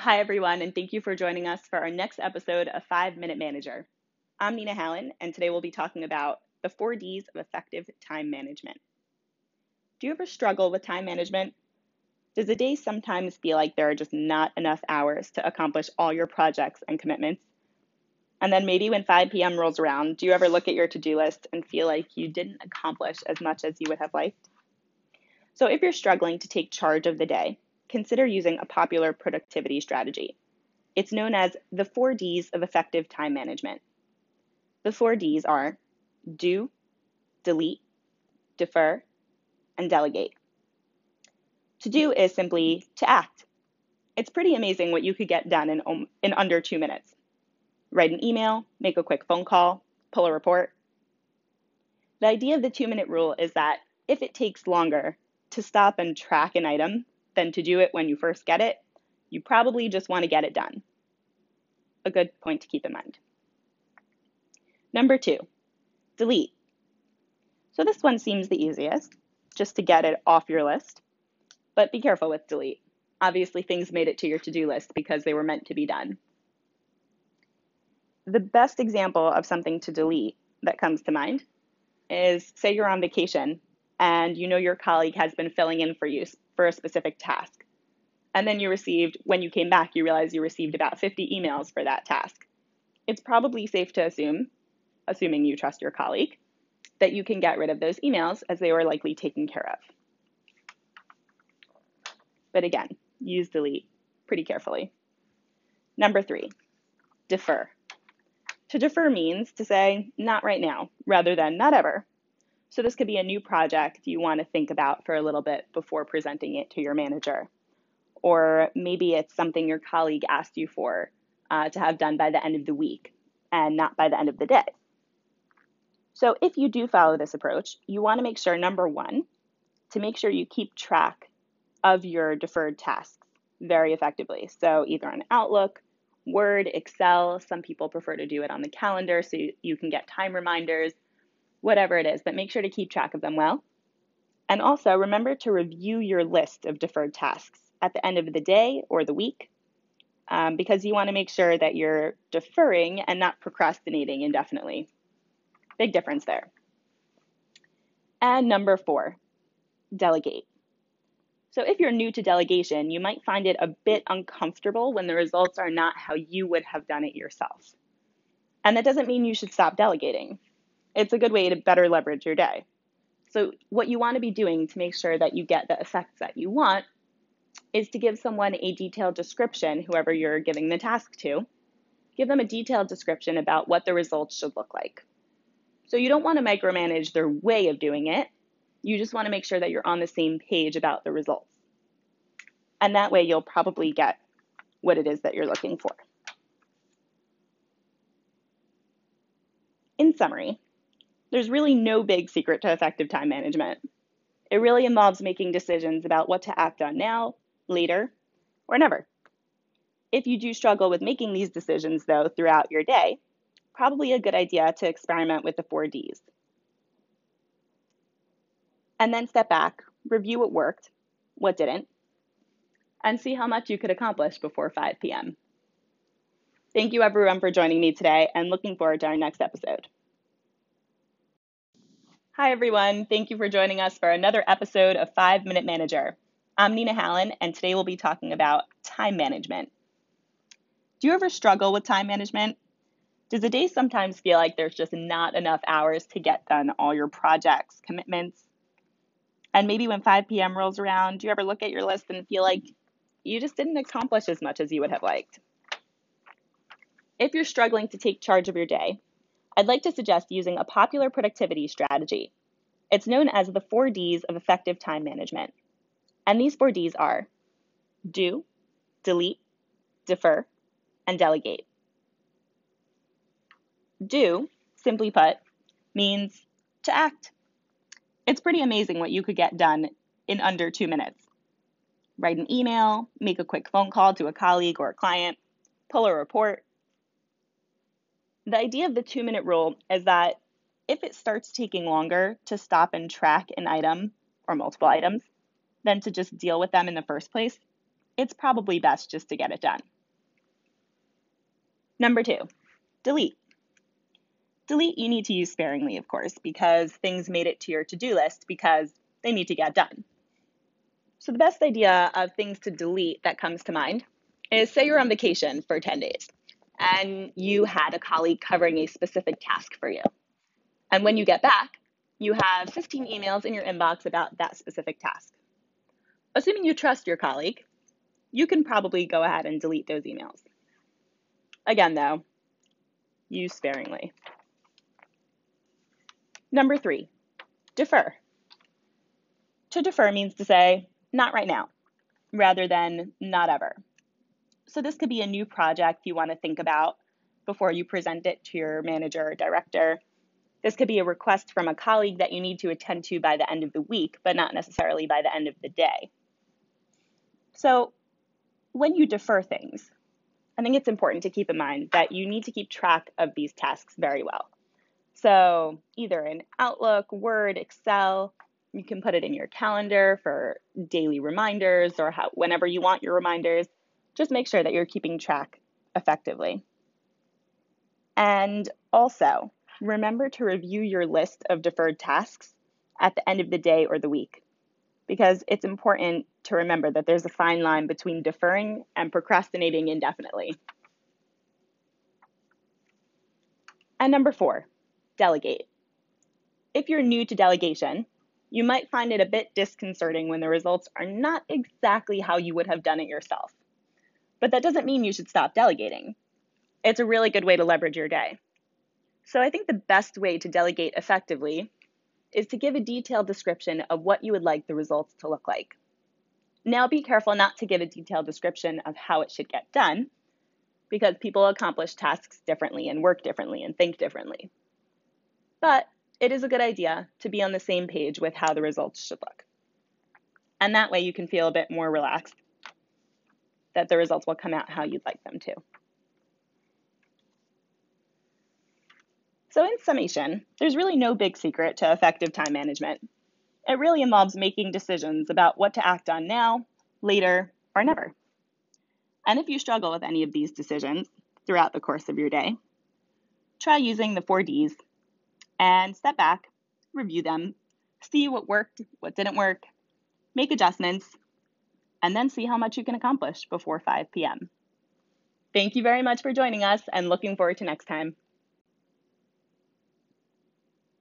Hi, everyone, and thank you for joining us for our next episode of Five Minute Manager. I'm Nina Hallen, and today we'll be talking about the four Ds of effective time management. Do you ever struggle with time management? Does a day sometimes feel like there are just not enough hours to accomplish all your projects and commitments? And then maybe when 5 p.m. rolls around, do you ever look at your to do list and feel like you didn't accomplish as much as you would have liked? So, if you're struggling to take charge of the day, consider using a popular productivity strategy. It's known as the four Ds of effective time management. The four Ds are do, delete, defer, and delegate. To do is simply to act. It's pretty amazing what you could get done in, um, in under two minutes. Write an email, make a quick phone call, pull a report. The idea of the two minute rule is that if it takes longer to stop and track an item than to do it when you first get it, you probably just want to get it done. A good point to keep in mind. Number two, delete. So this one seems the easiest, just to get it off your list. But be careful with delete. Obviously, things made it to your to do list because they were meant to be done. The best example of something to delete that comes to mind is say you're on vacation and you know your colleague has been filling in for you for a specific task. And then you received, when you came back, you realized you received about 50 emails for that task. It's probably safe to assume, assuming you trust your colleague, that you can get rid of those emails as they were likely taken care of. But again, use delete pretty carefully. Number three, defer. To defer means to say, not right now, rather than not ever. So this could be a new project you want to think about for a little bit before presenting it to your manager. Or maybe it's something your colleague asked you for uh, to have done by the end of the week and not by the end of the day. So if you do follow this approach, you want to make sure, number one, to make sure you keep track of your deferred tasks very effectively. So either on Outlook, Word, Excel, some people prefer to do it on the calendar so you, you can get time reminders whatever it is, but make sure to keep track of them well. And also remember to review your list of deferred tasks at the end of the day or the week um, because you want to make sure that you're deferring and not procrastinating indefinitely. Big difference there. And number four, delegate. So, if you're new to delegation, you might find it a bit uncomfortable when the results are not how you would have done it yourself. And that doesn't mean you should stop delegating it's a good way to better leverage your day. So, what you want to be doing to make sure that you get the effects that you want is to give someone a detailed description, whoever you're giving the task to, give them a detailed description about what the results should look like. So, you don't want to micromanage their way of doing it, you just want to make sure that you're on the same page about the results. And that way, you'll probably get what it is that you're looking for. In summary, there's really no big secret to effective time management. It really involves making decisions about what to act on now, later, or never. If you do struggle with making these decisions, though, throughout your day, probably a good idea to experiment with the four Ds. And then step back, review what worked, what didn't, and see how much you could accomplish before 5 p.m. Thank you, everyone, for joining me today, and looking forward to our next episode. Hi, everyone. Thank you for joining us for another episode of Five Minute Manager. I'm Nina Hallen, and today we'll be talking about time management. Do you ever struggle with time management? Does a day sometimes feel like there's just not enough hours to get done all your projects, commitments? And maybe when 5 p.m. rolls around, do you ever look at your list and feel like you just didn't accomplish as much as you would have liked? If you're struggling to take charge of your day, I'd like to suggest using a popular productivity strategy. It's known as the four Ds of effective time management. And these four Ds are do, delete, defer, and delegate. Do, simply put, means to act. It's pretty amazing what you could get done in under two minutes. Write an email, make a quick phone call to a colleague or a client, pull a report, the idea of the two minute rule is that if it starts taking longer to stop and track an item or multiple items than to just deal with them in the first place, it's probably best just to get it done. Number two, delete. Delete you need to use sparingly, of course, because things made it to your to do list because they need to get done. So, the best idea of things to delete that comes to mind is say you're on vacation for 10 days and you had a colleague covering a specific task for you. And when you get back, you have 15 emails in your inbox about that specific task. Assuming you trust your colleague, you can probably go ahead and delete those emails. Again, though, use sparingly. Number three, defer. To defer means to say, not right now, rather than not ever. So this could be a new project you want to think about before you present it to your manager or director. This could be a request from a colleague that you need to attend to by the end of the week, but not necessarily by the end of the day. So when you defer things, I think it's important to keep in mind that you need to keep track of these tasks very well. So, either in Outlook, Word, Excel, you can put it in your calendar for daily reminders or how, whenever you want your reminders. Just make sure that you're keeping track effectively. And also, remember to review your list of deferred tasks at the end of the day or the week because it's important to remember that there's a fine line between deferring and procrastinating indefinitely. And number four, delegate. If you're new to delegation, you might find it a bit disconcerting when the results are not exactly how you would have done it yourself. But that doesn't mean you should stop delegating. It's a really good way to leverage your day. So I think the best way to delegate effectively is to give a detailed description of what you would like the results to look like. Now be careful not to give a detailed description of how it should get done, because people accomplish tasks differently and work differently and think differently. But it is a good idea to be on the same page with how the results should look. And that way you can feel a bit more relaxed that the results will come out how you'd like them to. So, in summation, there's really no big secret to effective time management. It really involves making decisions about what to act on now, later, or never. And if you struggle with any of these decisions throughout the course of your day, try using the four Ds and step back, review them, see what worked, what didn't work, make adjustments, and then see how much you can accomplish before 5 p.m. Thank you very much for joining us and looking forward to next time.